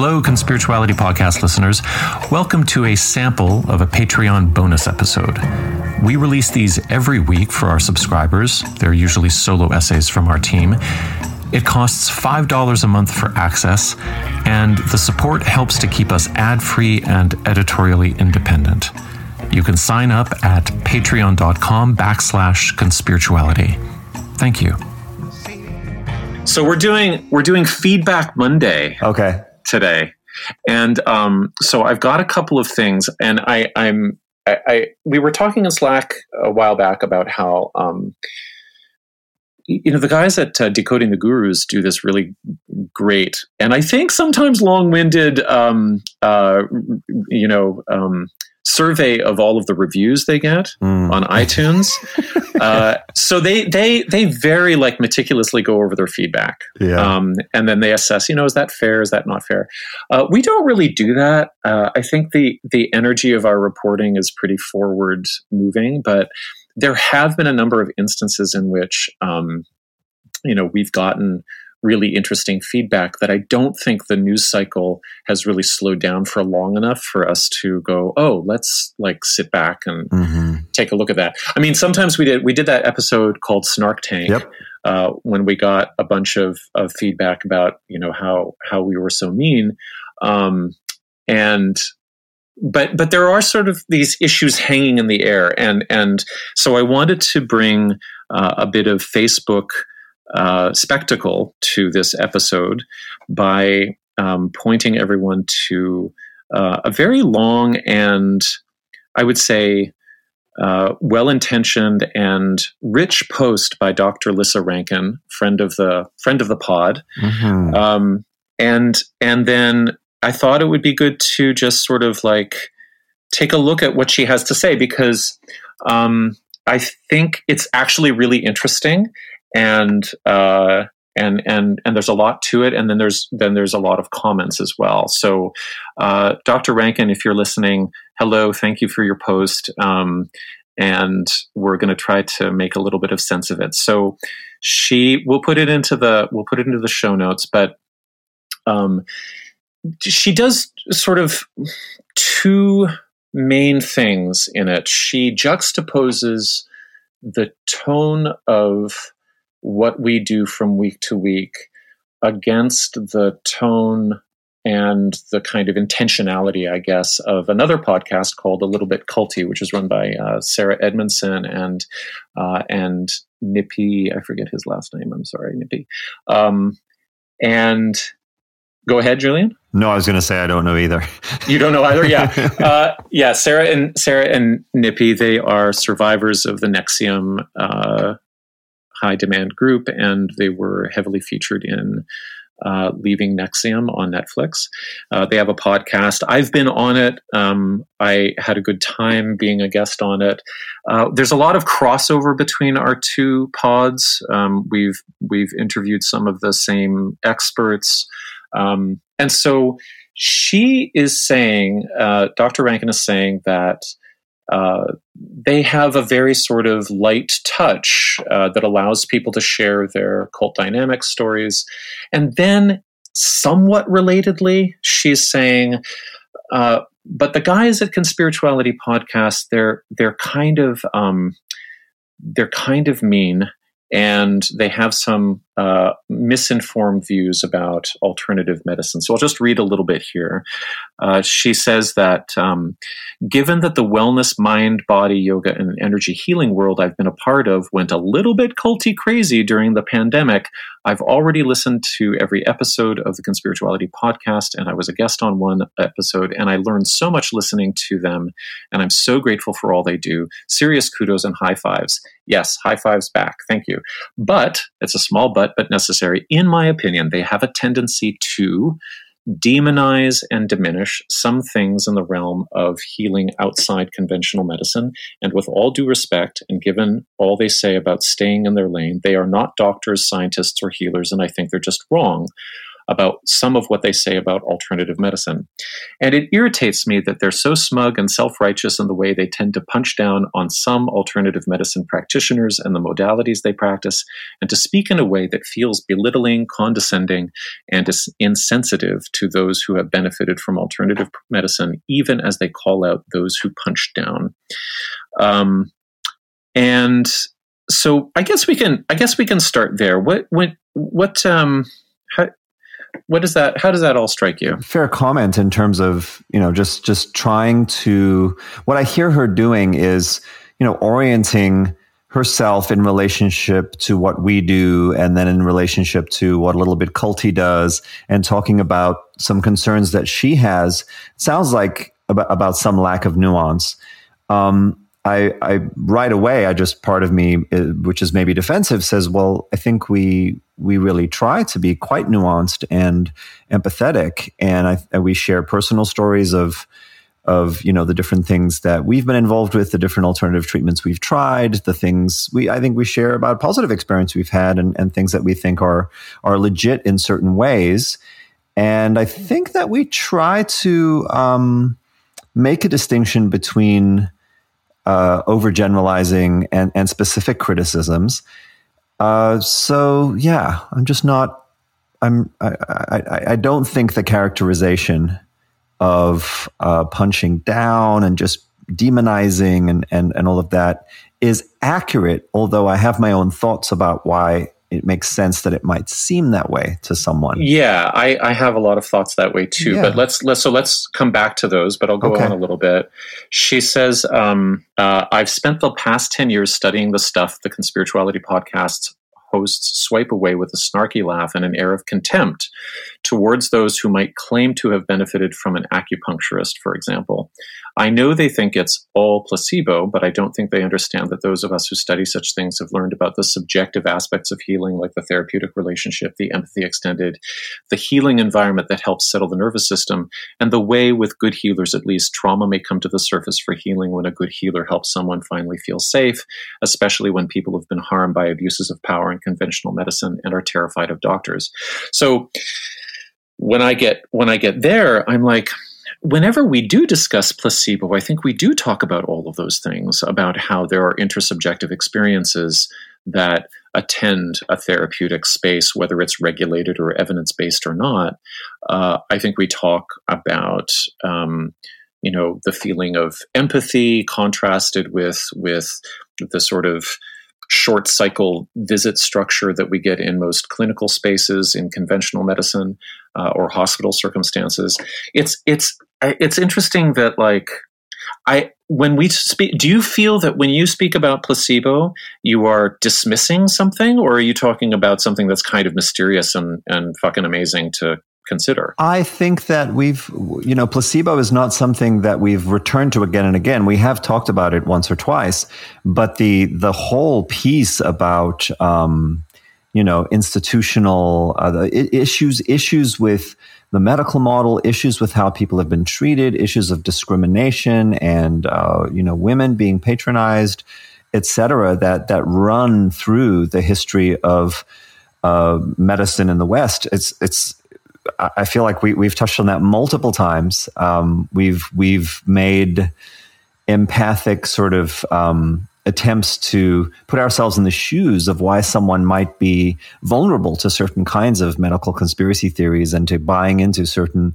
Hello, Conspirituality Podcast listeners. Welcome to a sample of a Patreon bonus episode. We release these every week for our subscribers. They're usually solo essays from our team. It costs $5 a month for access, and the support helps to keep us ad free and editorially independent. You can sign up at patreon.com backslash conspirituality. Thank you. So we're doing we're doing feedback Monday. Okay. Today. And um, so I've got a couple of things, and I, I'm I, I, we were talking in Slack a while back about how um, you know the guys at uh, decoding the gurus do this really great and i think sometimes long-winded um, uh, you know um, survey of all of the reviews they get mm. on itunes. Uh, so they they they very like meticulously go over their feedback. Yeah. um, and then they assess you know is that fair? Is that not fair? Uh, we don't really do that. Uh, i think the the energy of our reporting is pretty forward moving but there have been a number of instances in which um, you know we've gotten really interesting feedback that I don't think the news cycle has really slowed down for long enough for us to go, oh, let's like sit back and mm-hmm. take a look at that. I mean, sometimes we did we did that episode called Snark Tank yep. uh, when we got a bunch of, of feedback about you know how how we were so mean, um, and but but there are sort of these issues hanging in the air, and and so I wanted to bring uh, a bit of Facebook uh, spectacle to this episode by um, pointing everyone to uh, a very long and I would say uh, well intentioned and rich post by Dr. Lissa Rankin, friend of the friend of the pod. Mm-hmm. Um, and and then I thought it would be good to just sort of like take a look at what she has to say because um, I think it's actually really interesting and uh, and and and there's a lot to it, and then there's then there's a lot of comments as well. So, uh, Dr. Rankin, if you're listening, hello, thank you for your post. Um, and we're going to try to make a little bit of sense of it. So she we'll put it into the we'll put it into the show notes, but um, she does sort of two main things in it. She juxtaposes the tone of what we do from week to week against the tone and the kind of intentionality, I guess, of another podcast called A Little Bit Culty, which is run by uh, Sarah Edmondson and uh, and Nippy. I forget his last name. I'm sorry, Nippy. Um, and go ahead, Julian. No, I was going to say I don't know either. you don't know either, yeah, uh, yeah. Sarah and Sarah and Nippy, they are survivors of the NXIVM uh, high demand group, and they were heavily featured in uh, Leaving NXIVM on Netflix. Uh, they have a podcast. I've been on it. Um, I had a good time being a guest on it. Uh, there's a lot of crossover between our two pods. Um, we've we've interviewed some of the same experts, um, and so she is saying, uh, Dr. Rankin is saying that uh, they have a very sort of light touch uh, that allows people to share their cult dynamic stories. And then, somewhat relatedly, she's saying, uh, but the guys at Conspirituality Podcast, they're they're kind of um, they're kind of mean and they have some uh, misinformed views about alternative medicine. So I'll just read a little bit here. Uh, she says that um, given that the wellness, mind, body, yoga, and energy healing world I've been a part of went a little bit culty crazy during the pandemic, I've already listened to every episode of the Conspirituality podcast, and I was a guest on one episode, and I learned so much listening to them, and I'm so grateful for all they do. Serious kudos and high fives. Yes, high fives back. Thank you. But it's a small but, but necessary. In my opinion, they have a tendency to demonize and diminish some things in the realm of healing outside conventional medicine. And with all due respect, and given all they say about staying in their lane, they are not doctors, scientists, or healers, and I think they're just wrong. About some of what they say about alternative medicine. And it irritates me that they're so smug and self righteous in the way they tend to punch down on some alternative medicine practitioners and the modalities they practice, and to speak in a way that feels belittling, condescending, and is insensitive to those who have benefited from alternative medicine, even as they call out those who punch down. Um, and so I guess we can I guess we can start there. What what what um how, what does that how does that all strike you? Fair comment in terms of you know just just trying to what i hear her doing is you know orienting herself in relationship to what we do and then in relationship to what a little bit culty does and talking about some concerns that she has. Sounds like about, about some lack of nuance. Um, I, I right away, I just part of me, uh, which is maybe defensive, says, "Well, I think we we really try to be quite nuanced and empathetic, and, I, and we share personal stories of of you know the different things that we've been involved with, the different alternative treatments we've tried, the things we I think we share about positive experience we've had, and, and things that we think are are legit in certain ways, and I think that we try to um, make a distinction between." Uh, overgeneralizing and, and specific criticisms. Uh, so yeah, I'm just not. I'm. I, I, I don't think the characterization of uh, punching down and just demonizing and, and and all of that is accurate. Although I have my own thoughts about why it makes sense that it might seem that way to someone. Yeah, I, I have a lot of thoughts that way too. Yeah. But let's let's so let's come back to those. But I'll go okay. on a little bit. She says, um, uh, "I've spent the past ten years studying the stuff the conspirituality podcasts hosts swipe away with a snarky laugh and an air of contempt towards those who might claim to have benefited from an acupuncturist, for example. I know they think it's all placebo, but I don't think they understand that those of us who study such things have learned about the subjective aspects of healing, like the therapeutic relationship, the empathy extended, the healing environment that helps settle the nervous system, and the way, with good healers at least, trauma may come to the surface for healing when a good healer helps someone finally feel safe, especially when people have been harmed by abuses of power in conventional medicine and are terrified of doctors. So, when I get when I get there, I'm like, whenever we do discuss placebo, I think we do talk about all of those things about how there are intersubjective experiences that attend a therapeutic space, whether it's regulated or evidence based or not. Uh, I think we talk about. Um, you know the feeling of empathy contrasted with with the sort of short cycle visit structure that we get in most clinical spaces in conventional medicine uh, or hospital circumstances. It's it's it's interesting that like I when we speak, do you feel that when you speak about placebo, you are dismissing something, or are you talking about something that's kind of mysterious and and fucking amazing to consider? I think that we've, you know, placebo is not something that we've returned to again and again. We have talked about it once or twice, but the the whole piece about, um, you know, institutional uh, issues issues with the medical model, issues with how people have been treated, issues of discrimination, and uh, you know, women being patronized, etc. That that run through the history of uh, medicine in the West. It's it's I feel like we, we've touched on that multiple times. Um, we've we've made empathic sort of um, attempts to put ourselves in the shoes of why someone might be vulnerable to certain kinds of medical conspiracy theories and to buying into certain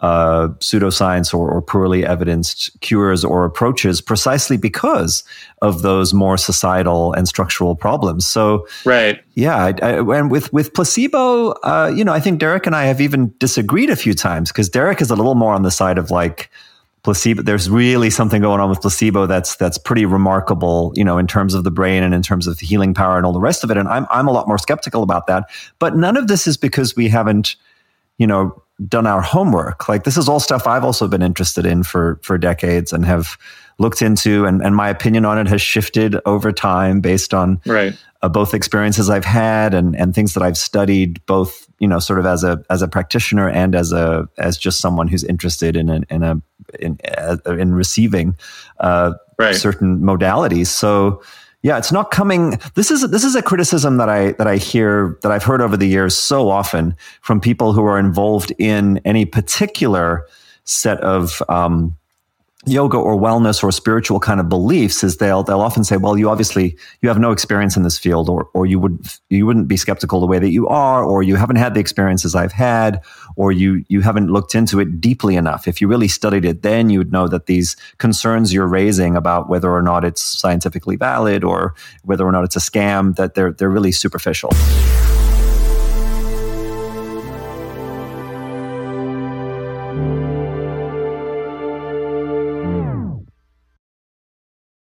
uh, pseudoscience or, or, poorly evidenced cures or approaches precisely because of those more societal and structural problems. So, right, yeah, I, I, and with with placebo, uh, you know, I think Derek and I have even disagreed a few times because Derek is a little more on the side of like placebo. There's really something going on with placebo that's that's pretty remarkable, you know, in terms of the brain and in terms of the healing power and all the rest of it. And I'm I'm a lot more skeptical about that. But none of this is because we haven't, you know done our homework. Like this is all stuff I've also been interested in for for decades and have looked into, and, and my opinion on it has shifted over time based on right. uh, both experiences I've had and and things that I've studied, both you know, sort of as a as a practitioner and as a as just someone who's interested in in a in uh, in receiving uh, right. certain modalities. So Yeah, it's not coming. This is this is a criticism that I that I hear that I've heard over the years so often from people who are involved in any particular set of um, yoga or wellness or spiritual kind of beliefs is they'll they'll often say, well, you obviously you have no experience in this field, or or you would you wouldn't be skeptical the way that you are, or you haven't had the experiences I've had, or you you haven't looked into it deeply enough. If you really studied it, then you would know that these concerns you're raising about whether or not it's scientifically valid or whether or not it's a scam that they're they're really superficial.